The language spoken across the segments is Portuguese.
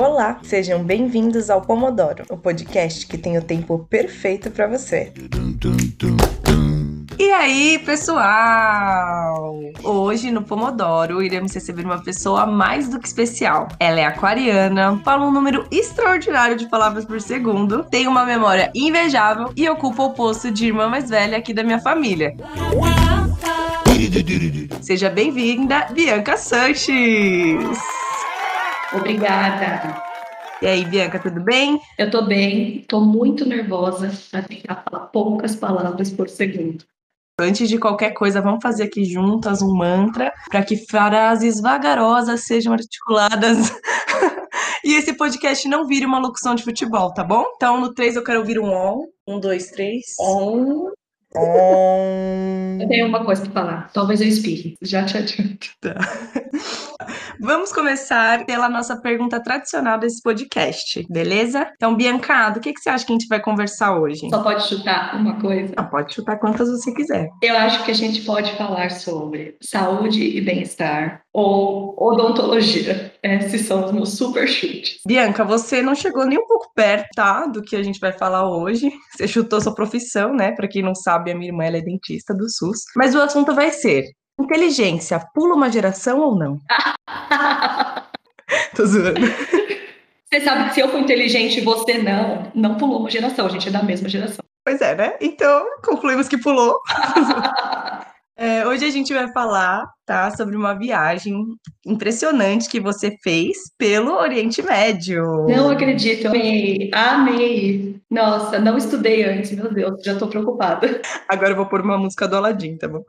Olá, sejam bem-vindos ao Pomodoro, o podcast que tem o tempo perfeito para você. E aí, pessoal? Hoje no Pomodoro iremos receber uma pessoa mais do que especial. Ela é aquariana, fala um número extraordinário de palavras por segundo, tem uma memória invejável e ocupa o posto de irmã mais velha aqui da minha família. Seja bem-vinda, Bianca Sanches! Obrigada. E aí, Bianca, tudo bem? Eu tô bem, tô muito nervosa para tentar falar poucas palavras por segundo. Antes de qualquer coisa, vamos fazer aqui juntas um mantra para que frases vagarosas sejam articuladas e esse podcast não vire uma locução de futebol, tá bom? Então, no 3 eu quero ouvir um on. Um, dois, três. On. Eu tenho uma coisa para falar. Talvez eu espirre. Já te adianto. Tá. Vamos começar pela nossa pergunta tradicional desse podcast, beleza? Então, Bianca, do que, que você acha que a gente vai conversar hoje? Só pode chutar uma coisa? Ah, pode chutar quantas você quiser. Eu acho que a gente pode falar sobre saúde e bem-estar ou odontologia. Esses são os meus super chutes. Bianca, você não chegou nem um pouco perto, tá? Do que a gente vai falar hoje. Você chutou sua profissão, né? Para quem não sabe, a minha irmã é dentista do SUS. Mas o assunto vai ser Inteligência pula uma geração ou não? Tô zoando. Você sabe que se eu for inteligente e você não, não pulou uma geração, a gente é da mesma geração. Pois é, né? Então, concluímos que pulou. É, hoje a gente vai falar, tá, sobre uma viagem impressionante que você fez pelo Oriente Médio. Não acredito, amei, amei. Nossa, não estudei antes, meu Deus, já tô preocupada. Agora eu vou pôr uma música do Aladdin, tá bom?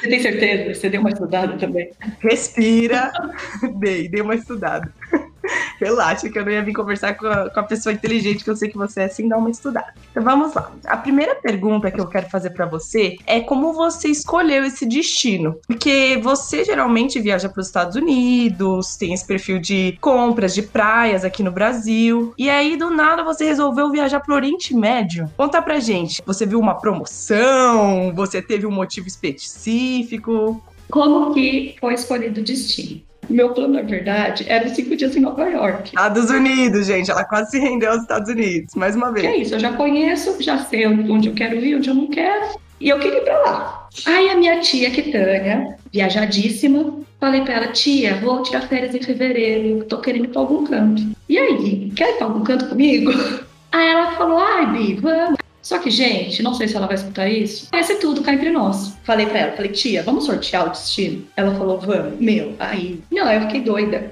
Você tem certeza? Você deu uma estudada também? Respira. dei, dei uma estudada. Relaxa, que eu não ia vir conversar com a, com a, pessoa inteligente que eu sei que você é sem dar uma estudada. Então vamos lá. A primeira pergunta que eu quero fazer para você é como você escolheu esse destino? Porque você geralmente viaja para os Estados Unidos, tem esse perfil de compras de praias aqui no Brasil, e aí do nada você resolveu viajar para o Oriente Médio. Conta pra gente. Você viu uma promoção? Você teve um motivo específico? Como que foi escolhido o destino? Meu plano, na verdade, era cinco dias em Nova York. Estados Unidos, gente. Ela quase se rendeu aos Estados Unidos, mais uma vez. Que é isso, eu já conheço, já sei onde eu quero ir, onde eu não quero. E eu queria ir pra lá. Aí a minha tia, Kitânia, viajadíssima, falei pra ela, tia, vou tirar férias em fevereiro, tô querendo ir pra algum canto. E aí, quer ir pra algum canto comigo? Aí ela falou, ai, Bi, vamos. Só que, gente, não sei se ela vai escutar isso. Esse tudo cá entre nós. Falei pra ela, falei, tia, vamos sortear o destino? Ela falou, vamos. Meu, aí. Não, eu fiquei doida.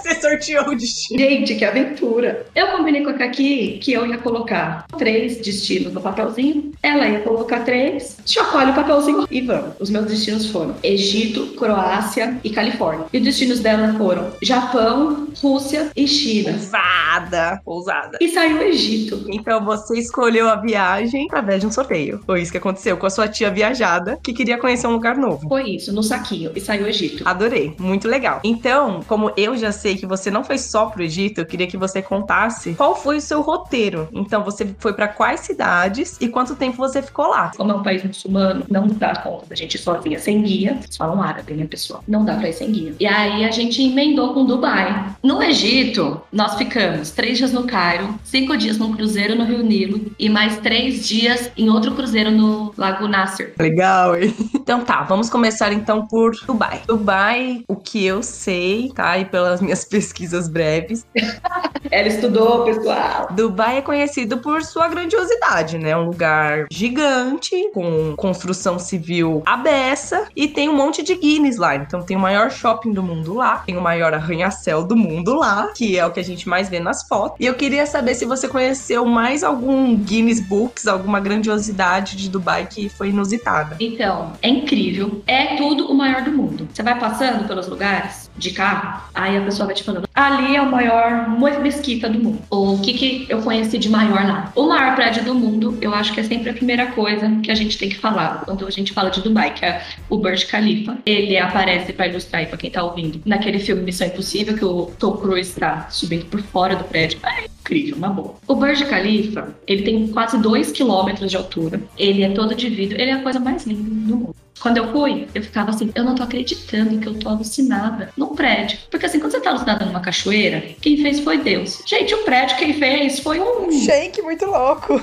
Você sorteou o destino. Gente, que aventura. Eu combinei com a Kaki que eu ia colocar três destinos no papelzinho. Ela ia colocar três. Chacoalha o papelzinho e vamos. Os meus destinos foram Egito, Croácia e Califórnia. E os destinos dela foram Japão, Rússia e China. Ousada. Ousada. E saiu Egito. Então você escolheu a viagem através de um sorteio. Foi isso que aconteceu com a sua tia viajada que queria conhecer um lugar novo. Foi isso, no saquinho. E saiu Egito. Adorei. Muito legal. Então, como eu já sei que você não foi só pro Egito, eu queria que você contasse qual foi o seu roteiro. Então, você foi para quais cidades e quanto tempo você ficou lá? Como é um país muçulmano, não dá conta da gente sozinha sem guia. Eles falam árabe, né, pessoal? Não dá pra ir sem guia. E aí a gente emendou com Dubai. No Egito, nós ficamos três dias no Cairo, cinco dias num cruzeiro no Rio Nilo e mais três dias em outro cruzeiro no Lago Nasser. Legal, hein? Então tá, vamos começar então por Dubai. Dubai, o que eu sei, tá? E pelas minhas pesquisas breves. Ela estudou, pessoal. Dubai é conhecido por sua grandiosidade, né? Um lugar gigante, com construção civil abessa e tem um monte de Guinness lá. Então tem o maior shopping do mundo lá, tem o maior arranha-céu do mundo lá, que é o que a gente mais vê nas fotos. E eu queria saber se você conheceu mais algum Guinness Books, alguma grandiosidade de Dubai que foi inusitada. Então, é incrível. É tudo o maior do mundo. Você vai passando pelos lugares de carro, aí a pessoa vai te falando: ali é o maior mesquita do mundo. O que, que eu conheci de maior lá? O maior prédio do mundo, eu acho que é sempre a primeira coisa que a gente tem que falar quando a gente fala de Dubai, que é o Burj Khalifa. Ele aparece para ilustrar aí pra quem tá ouvindo. Naquele filme Missão Impossível, que o Tom Cruise tá subindo por fora do prédio. É incrível, uma boa. O Burj Khalifa, ele tem quase 2 quilômetros de altura. Ele é todo de vidro. Ele é a coisa mais linda do mundo. Quando eu fui, eu ficava assim, eu não tô acreditando que eu tô alucinada num prédio. Porque assim, quando você tá alucinada numa cachoeira, quem fez foi Deus. Gente, o prédio quem fez foi um. Shake muito louco.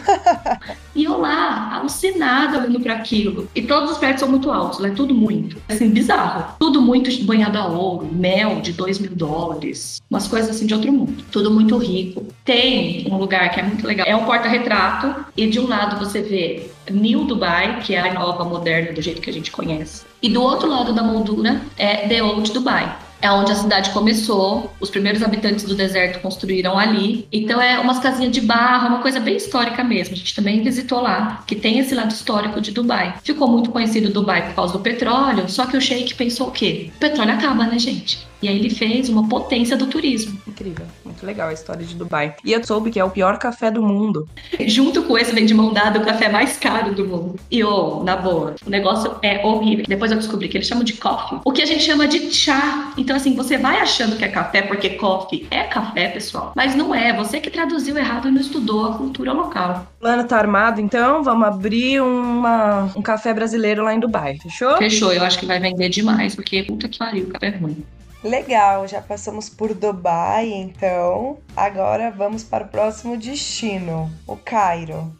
e eu lá, alucinada olhando para aquilo. E todos os prédios são muito altos, é tudo muito. Assim, bizarro. Tudo muito banhado a ouro, mel de dois mil dólares. Umas coisas assim de outro mundo. Tudo muito rico. Tem um lugar que é muito legal. É um porta-retrato. E de um lado você vê New Dubai, que é a nova moderna do jeito que a gente conhece. E do outro lado da moldura é The Old Dubai. É onde a cidade começou, os primeiros habitantes do deserto construíram ali. Então é umas casinhas de barro, uma coisa bem histórica mesmo. A gente também visitou lá, que tem esse lado histórico de Dubai. Ficou muito conhecido Dubai por causa do petróleo, só que o Sheik pensou o quê? O petróleo acaba, né, gente? E aí ele fez uma potência do turismo. Incrível, muito legal a história de Dubai. E eu soube que é o pior café do mundo. Junto com esse vem de mão dada o café mais caro do mundo. E ô, oh, na boa, o negócio é horrível. Depois eu descobri que eles chamam de coffee. O que a gente chama de chá. Então assim, você vai achando que é café porque coffee é café, pessoal. Mas não é, você que traduziu errado e não estudou a cultura local. O plano tá armado, então vamos abrir uma, um café brasileiro lá em Dubai, fechou? Fechou, eu acho que vai vender demais, porque puta que pariu, o café é ruim. Legal, já passamos por Dubai, então. Agora vamos para o próximo destino, o Cairo.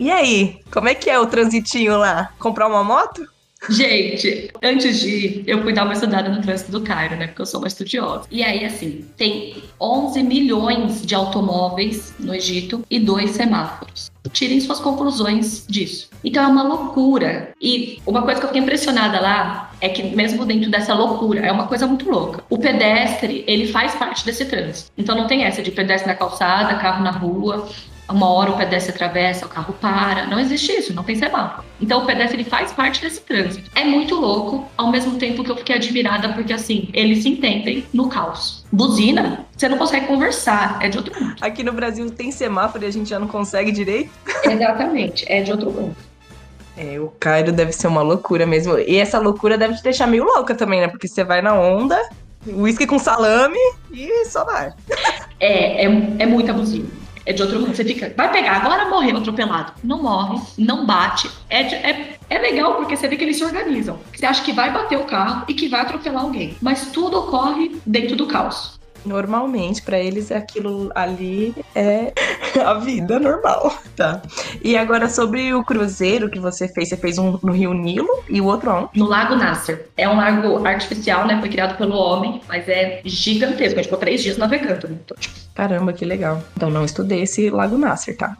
E aí, como é que é o transitinho lá? Comprar uma moto? Gente, antes de ir, eu fui dar uma estudada no trânsito do Cairo, né? Porque eu sou uma estudiosa. E aí, assim, tem 11 milhões de automóveis no Egito e dois semáforos. Tirem suas conclusões disso. Então é uma loucura. E uma coisa que eu fiquei impressionada lá é que mesmo dentro dessa loucura, é uma coisa muito louca. O pedestre, ele faz parte desse trânsito. Então não tem essa de pedestre na calçada, carro na rua uma hora o pedestre atravessa, o carro para. Não existe isso, não tem semáforo. Então o pedestre ele faz parte desse trânsito. É muito louco, ao mesmo tempo que eu fiquei admirada, porque assim, eles se entendem no caos. Buzina, você não consegue conversar, é de outro mundo. Aqui no Brasil tem semáforo e a gente já não consegue direito? Exatamente, é de outro mundo. É, o Cairo deve ser uma loucura mesmo. E essa loucura deve te deixar meio louca também, né? Porque você vai na onda, uísque com salame e só vai. É, é, é muito abusivo é de outro mundo. Você fica, vai pegar, agora morreu atropelado. Não morre, não bate. É, de, é, é legal porque você vê que eles se organizam. Você acha que vai bater o carro e que vai atropelar alguém. Mas tudo ocorre dentro do caos. Normalmente, para eles, aquilo ali é a vida normal, tá? E agora, sobre o cruzeiro que você fez, você fez um no Rio Nilo e o outro onde? No Lago Nasser. É um lago artificial, né? Foi criado pelo homem, mas é gigantesco. A gente ficou três dias navegando, né? Então, tipo, Caramba, que legal. Então não estudei esse Lago Nasser, tá?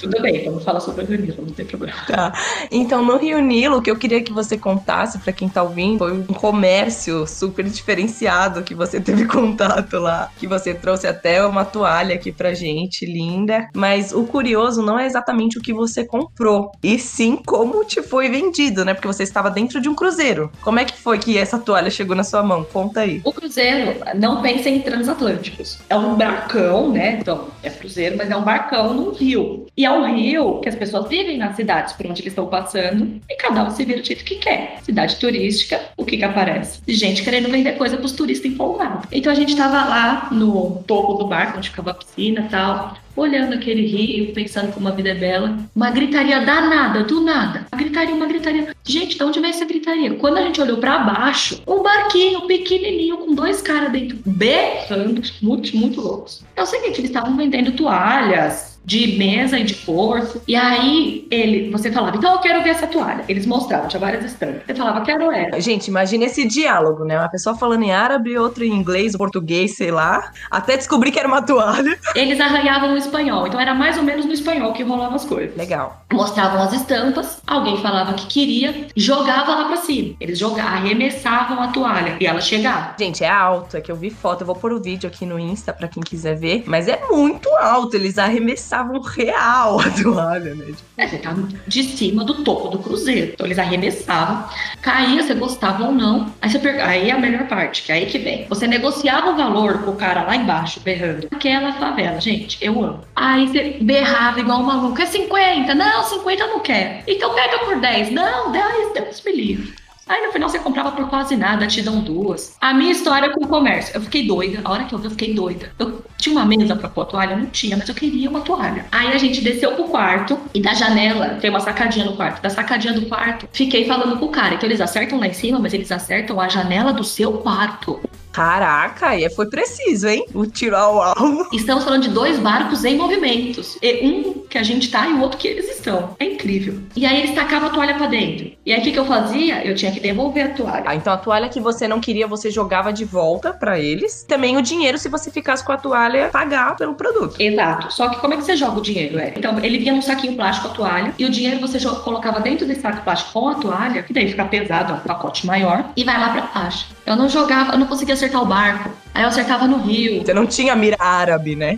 Tudo bem, vamos falar sobre o Rio Nilo, não tem problema. Tá. Então, no Rio Nilo, o que eu queria que você contasse para quem tá ouvindo foi um comércio super diferenciado que você teve contato lá, que você trouxe até uma toalha aqui pra gente, linda. Mas o curioso não é exatamente o que você comprou, e sim como te foi vendido, né? Porque você estava dentro de um cruzeiro. Como é que foi que essa toalha chegou na sua mão? Conta aí. O cruzeiro, não pense em transatlânticos. É um barcão, né? Então, é cruzeiro, mas é um barcão num rio. E é um rio que as pessoas vivem nas cidades por onde eles estão passando e cada um se vira do jeito que quer. Cidade turística, o que que aparece? Gente querendo vender coisa pros turistas empolgados. Então a gente tava lá no topo do barco, onde ficava a piscina e tal olhando aquele rio, pensando como a vida é bela. Uma gritaria danada, do nada. Uma gritaria, uma gritaria. Gente, de onde vem essa gritaria? Quando a gente olhou para baixo, um barquinho pequenininho com dois caras dentro, berrando, muito, muito loucos. É o seguinte, eles estavam vendendo toalhas, de mesa e de corpo. E aí ele, você falava, então eu quero ver essa toalha. Eles mostravam, tinha várias estampas. Você falava, quero ela. Gente, imagine esse diálogo, né? Uma pessoa falando em árabe, outro em inglês, português, sei lá. Até descobrir que era uma toalha. Eles arranhavam o espanhol, então era mais ou menos no espanhol que rolavam as coisas. Legal. Mostravam as estampas, alguém falava que queria, jogava lá pra cima. Eles jogavam, arremessavam a toalha e ela chegava. Gente, é alto, é que eu vi foto, eu vou pôr o vídeo aqui no Insta pra quem quiser ver, mas é muito alto, eles arremessavam arremessavam real a toalha, né? Tipo... É, você tá de cima do topo do cruzeiro. Então eles arremessavam, caía, você gostava ou não. Aí você per... aí é a melhor parte, que é aí que vem. Você negociava o valor com o cara lá embaixo, berrando. Aquela favela, gente, eu amo. Aí você berrava igual um maluco. É 50? Não, 50 eu não quero. Então pega por 10. Não, 10, Deus me livre. Aí no final você comprava por quase nada, te dão duas. A minha história com o comércio, eu fiquei doida. A hora que eu vi, eu fiquei doida. Eu tinha uma mesa pra pôr toalha? Não tinha, mas eu queria uma toalha. Aí a gente desceu pro quarto e da janela tem uma sacadinha no quarto. Da sacadinha do quarto, fiquei falando com o cara. Então eles acertam lá em cima, mas eles acertam a janela do seu quarto. Caraca, aí foi preciso, hein? O tiro ao alvo. Estamos falando de dois barcos em movimentos. E um que a gente tá e o outro que eles estão. É incrível. E aí eles tacavam a toalha pra dentro. E aí o que, que eu fazia? Eu tinha que devolver a toalha. Ah, então a toalha que você não queria, você jogava de volta pra eles. Também o dinheiro, se você ficasse com a toalha, pagar pelo produto. Exato. Só que como é que você joga o dinheiro, é? Então, ele vinha num saquinho plástico a toalha, e o dinheiro você colocava dentro desse saco plástico com a toalha, que daí fica pesado, é um pacote maior, e vai lá pra baixo. Eu não jogava, eu não conseguia acertar o barco. Aí eu acertava no rio. Você não tinha mira árabe, né?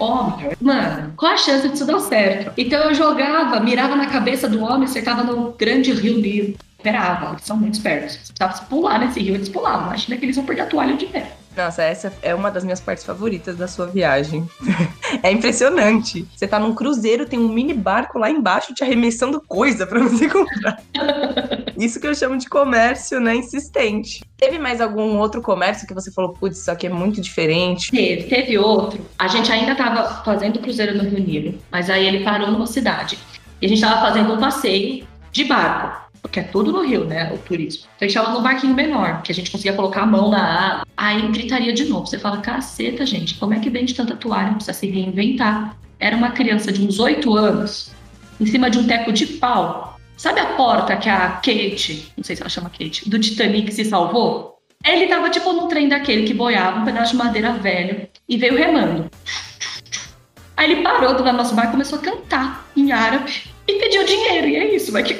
Óbvio. Mano, qual a chance disso dar certo? Então eu jogava, mirava na cabeça do homem, acertava no grande rio Nilo. Esperava, eles são muito espertos. Se precisasse pular nesse rio, eles pulavam. Imagina que eles vão perder a toalha de pé. Nossa, essa é uma das minhas partes favoritas da sua viagem. é impressionante. Você tá num cruzeiro, tem um mini barco lá embaixo te arremessando coisa pra você comprar. Isso que eu chamo de comércio, né, insistente. Teve mais algum outro comércio que você falou, putz, isso aqui é muito diferente? Teve, teve outro. A gente ainda tava fazendo cruzeiro no Rio Nilo, mas aí ele parou numa cidade. E a gente tava fazendo um passeio de barco. Porque é tudo no Rio, né? O turismo. Então a gente tava num barquinho menor, que a gente conseguia colocar a mão na água. Aí gritaria de novo. Você fala, caceta, gente, como é que vende tanta toalha? Precisa se reinventar. Era uma criança de uns oito anos, em cima de um teco de pau. Sabe a porta que a Kate, não sei se ela chama Kate, do Titanic se salvou? Ele tava tipo num trem daquele que boiava, um pedaço de madeira velho, e veio remando. Aí ele parou do nosso barco e começou a cantar em árabe e pediu dinheiro. E é isso, vai que.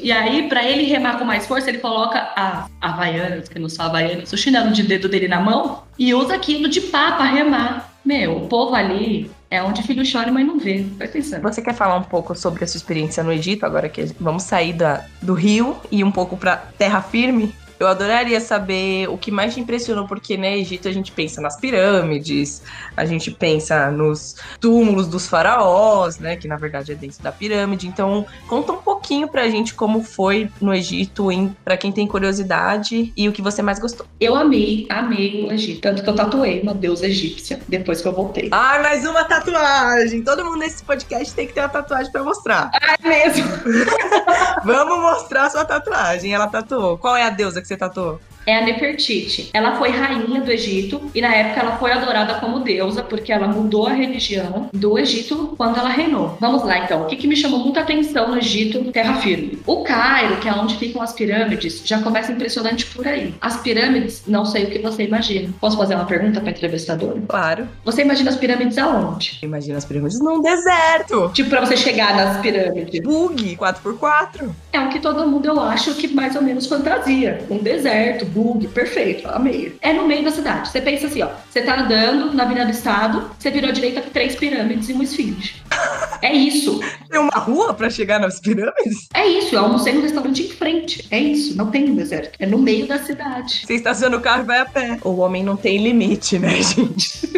E aí, pra ele remar com mais força, ele coloca as havaianas, que não são havaianas, o chinelo de dedo dele na mão e usa aquilo de pá pra remar. Meu, o povo ali é onde filho chora e mãe não vê. Vai pensando. Você quer falar um pouco sobre a sua experiência no Egito, agora que vamos sair da, do Rio e um pouco pra terra firme? Eu adoraria saber o que mais te impressionou, porque no Egito a gente pensa nas pirâmides, a gente pensa nos túmulos dos faraós, né? Que na verdade é dentro da pirâmide. Então, conta um pouquinho pra gente como foi no Egito, pra quem tem curiosidade, e o que você mais gostou. Eu amei, amei o Egito. Tanto que eu tatuei uma deusa egípcia depois que eu voltei. Ah, mais uma tatuagem! Todo mundo nesse podcast tem que ter uma tatuagem pra mostrar. É mesmo? Vamos mostrar sua tatuagem. Ela tatuou. Qual é a deusa que você tatuou? É a Nefertiti. Ela foi rainha do Egito e na época ela foi adorada como deusa porque ela mudou a religião do Egito quando ela reinou. Vamos lá então. O que, que me chamou muita atenção no Egito, terra firme? O Cairo, que é onde ficam as pirâmides, já começa impressionante por aí. As pirâmides, não sei o que você imagina. Posso fazer uma pergunta para entrevistador? Claro. Você imagina as pirâmides aonde? Imagina as pirâmides num deserto. Tipo, para você chegar nas pirâmides. Bug 4x4. É o que todo mundo, eu acho, que mais ou menos fantasia. Um deserto, bug, perfeito, amei. É no meio da cidade. Você pensa assim, ó. Você tá andando na Avenida do Estado, você virou à direita três pirâmides e uma esfinge. É isso. Tem uma rua pra chegar nas pirâmides? É isso. Eu almocei no restaurante em frente. É isso. Não tem um deserto. É no meio da cidade. Você estaciona o carro e vai a pé. O homem não tem limite, né, gente?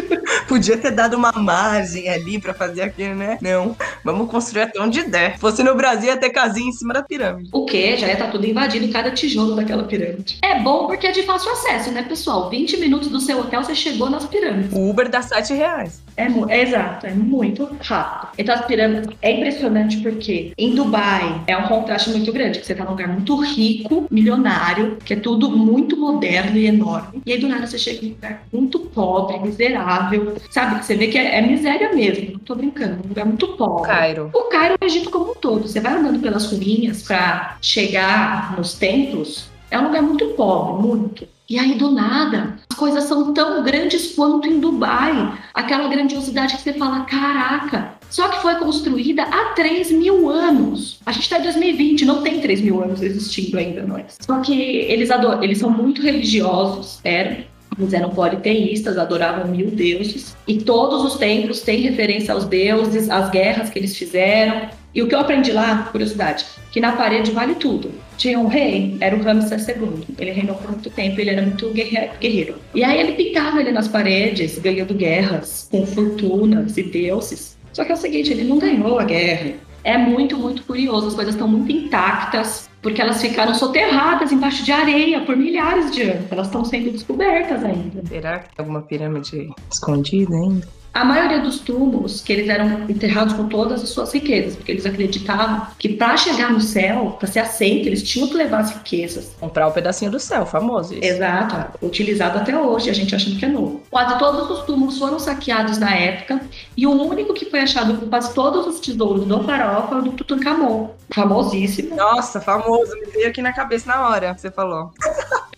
Podia ter dado uma margem ali pra fazer aquilo, né? Não. Vamos construir até onde der. Se fosse no Brasil, ia ter casinha em cima da pirâmide. O quê? Já ia estar tudo invadido cada tijolo daquela pirâmide. É bom porque é de fácil acesso, né, pessoal? 20 minutos do seu hotel, você chegou nas pirâmides. O Uber dá 7 reais. É, é exato, é muito rápido. Então as pirâmides é impressionante porque em Dubai é um contraste muito grande, que você tá num lugar muito rico, milionário, que é tudo muito moderno e enorme. E aí do nada você chega em um lugar muito pobre, miserável, sabe? Você vê que é, é miséria mesmo. Não tô brincando, um lugar muito pobre. Cairo. O Cairo é o Egito como um todo. Você vai andando pelas ruínas pra chegar nos templos, é um lugar muito pobre, muito. E aí, do nada, as coisas são tão grandes quanto em Dubai. Aquela grandiosidade que você fala, caraca. Só que foi construída há 3 mil anos. A gente tá em 2020, não tem 3 mil anos existindo ainda, nós. Só que eles, eles são muito religiosos, eram. Eles eram politeístas, adoravam mil deuses. E todos os templos têm referência aos deuses, às guerras que eles fizeram. E o que eu aprendi lá, curiosidade, que na parede vale tudo. Tinha um rei, era o Ramsés II. Ele reinou por muito tempo, ele era muito guerre- guerreiro. E aí ele pintava ele nas paredes, ganhando guerras, com fortunas e deuses. Só que é o seguinte, ele não ganhou a guerra. É muito, muito curioso, as coisas estão muito intactas. Porque elas ficaram soterradas embaixo de areia por milhares de anos. Elas estão sendo descobertas ainda. Será que tem alguma pirâmide escondida ainda? A maioria dos túmulos, que eles eram enterrados com todas as suas riquezas, porque eles acreditavam que para chegar no céu, para ser aceito, eles tinham que levar as riquezas. Comprar o um pedacinho do céu, famoso isso. Exato, utilizado até hoje, a gente achando que é novo. Quase todos os túmulos foram saqueados na época, e o único que foi achado com quase todos os tesouros do faraó foi o do Tutankhamon, famosíssimo. Nossa, famoso, me veio aqui na cabeça na hora que você falou.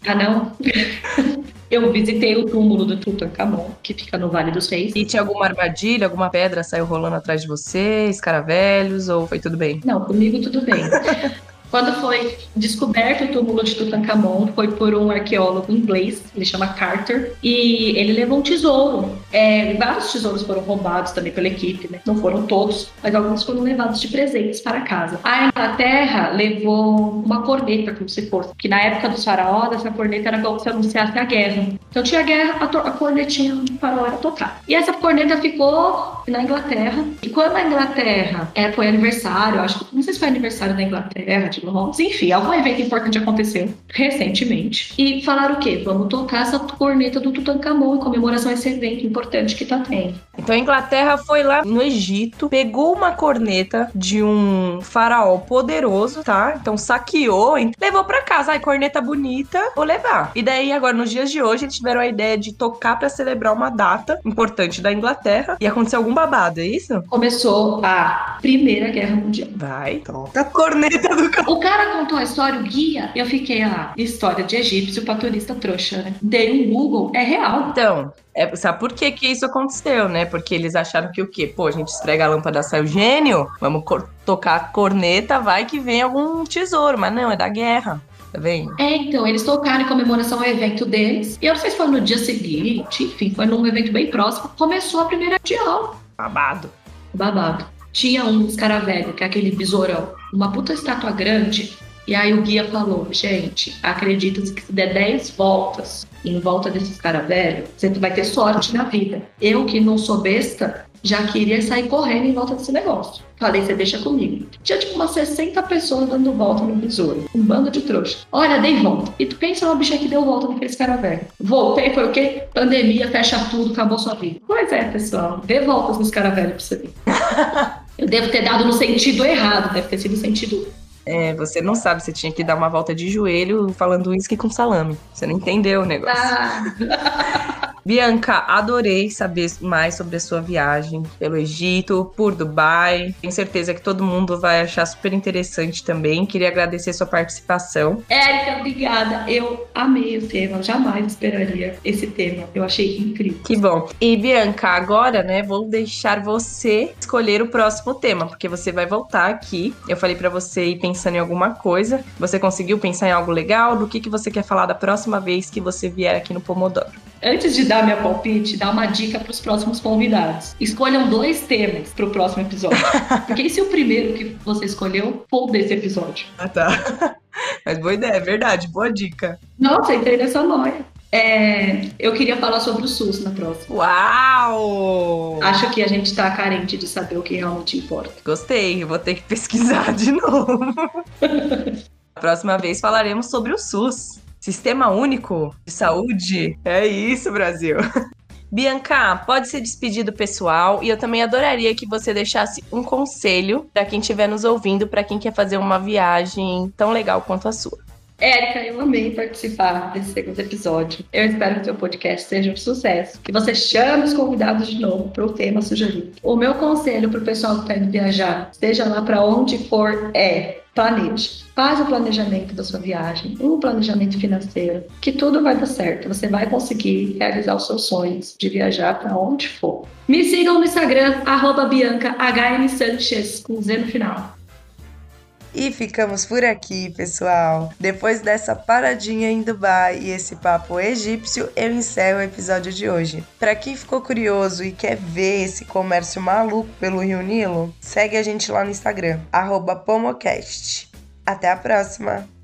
Ah, não? Eu visitei o túmulo do Tutankhamon, que fica no Vale dos Reis. E tinha alguma armadilha, alguma pedra saiu rolando atrás de você, escaravelhos, ou foi tudo bem? Não, comigo tudo bem. Quando foi descoberto o túmulo de Tutankhamon, foi por um arqueólogo inglês, ele chama Carter, e ele levou um tesouro. É, vários tesouros foram roubados também pela equipe, né? Não foram todos, mas alguns foram levados de presentes para casa. A Inglaterra levou uma corneta, como se fosse, que na época dos faraós, essa corneta era como se anunciasse a guerra. Então tinha guerra, a, a cornetinha do faraó era tocar. E essa corneta ficou na Inglaterra. E quando a Inglaterra é, foi aniversário, acho que não sei se foi aniversário da Inglaterra, de Londres, enfim, algum evento importante aconteceu recentemente. E falaram o quê? Vamos tocar essa corneta do Tutankhamon em comemoração a esse evento importante que tá tendo. Então a Inglaterra foi lá no Egito, pegou uma corneta de um faraó poderoso, tá? Então saqueou, levou para casa. Ai, corneta bonita, vou levar. E daí, agora, nos dias de hoje, eles tiveram a ideia de tocar para celebrar uma data importante da Inglaterra e aconteceu algum babado, é isso? Começou a Primeira Guerra Mundial. Vai, toca a corneta do o cara contou a história, o guia, eu fiquei, ah, história de egípcio pra turista trouxa, né? Dei um Google, é real. Então, é, sabe por que que isso aconteceu, né? Porque eles acharam que o quê? Pô, a gente esfrega a lâmpada, sai o gênio, vamos tocar a corneta, vai que vem algum tesouro. Mas não, é da guerra. Tá vendo? É, então, eles tocaram em comemoração ao evento deles. E eu não sei se foi no dia seguinte, enfim, foi num evento bem próximo. Começou a primeira aula. Babado. Babado. Tinha um escaravelho, que é aquele besourão uma puta estátua grande. E aí o guia falou, gente, acredita-se que se der 10 voltas em volta desses caras velhos, você vai ter sorte na vida. Eu, que não sou besta, já queria sair correndo em volta desse negócio. Falei, você deixa comigo. Tinha tipo umas 60 pessoas dando volta no besouro. Um bando de trouxa. Olha, dei volta. E tu pensa uma bicha que deu volta naqueles cara velho. Voltei, foi o quê? Pandemia, fecha tudo, acabou sua vida. Pois é, pessoal. Dê voltas nos cara velho pra você ver. Eu devo ter dado no sentido errado, deve ter sido no sentido. É, você não sabe, você tinha que dar uma volta de joelho falando uísque com salame. Você não entendeu o negócio. Ah. Bianca, adorei saber mais sobre a sua viagem pelo Egito, por Dubai. Tenho certeza que todo mundo vai achar super interessante também. Queria agradecer sua participação. Érica, obrigada. Eu amei o tema, jamais esperaria esse tema. Eu achei incrível. Que bom. E Bianca, agora, né, vou deixar você escolher o próximo tema, porque você vai voltar aqui. Eu falei para você ir pensando em alguma coisa. Você conseguiu pensar em algo legal? Do que, que você quer falar da próxima vez que você vier aqui no Pomodoro? Antes de dar minha palpite, dar uma dica para os próximos convidados. Escolham dois temas para o próximo episódio. Porque esse é o primeiro que você escolheu for desse episódio. Ah, tá. Mas boa ideia, é verdade, boa dica. Nossa, entrei nessa noia. É, eu queria falar sobre o SUS na próxima. Uau! Acho que a gente está carente de saber o que realmente importa. Gostei, vou ter que pesquisar de novo. a próxima vez falaremos sobre o SUS. Sistema Único de Saúde. É isso, Brasil. Bianca, pode se despedir do pessoal e eu também adoraria que você deixasse um conselho para quem estiver nos ouvindo, para quem quer fazer uma viagem tão legal quanto a sua. Érica, eu amei participar desse segundo episódio. Eu espero que o seu podcast seja um sucesso. Que você chame os convidados de novo para o tema sugerido. O meu conselho para o pessoal que está indo viajar, seja lá para onde for, é planeje. Faz o planejamento da sua viagem, um planejamento financeiro, que tudo vai dar certo. Você vai conseguir realizar os seus sonhos de viajar para onde for. Me sigam no Instagram, arroba Bianca HM Sanchez, com Z no final. E ficamos por aqui, pessoal. Depois dessa paradinha em Dubai e esse papo egípcio, eu encerro o episódio de hoje. Para quem ficou curioso e quer ver esse comércio maluco pelo Rio Nilo, segue a gente lá no Instagram, @pomocast. Até a próxima!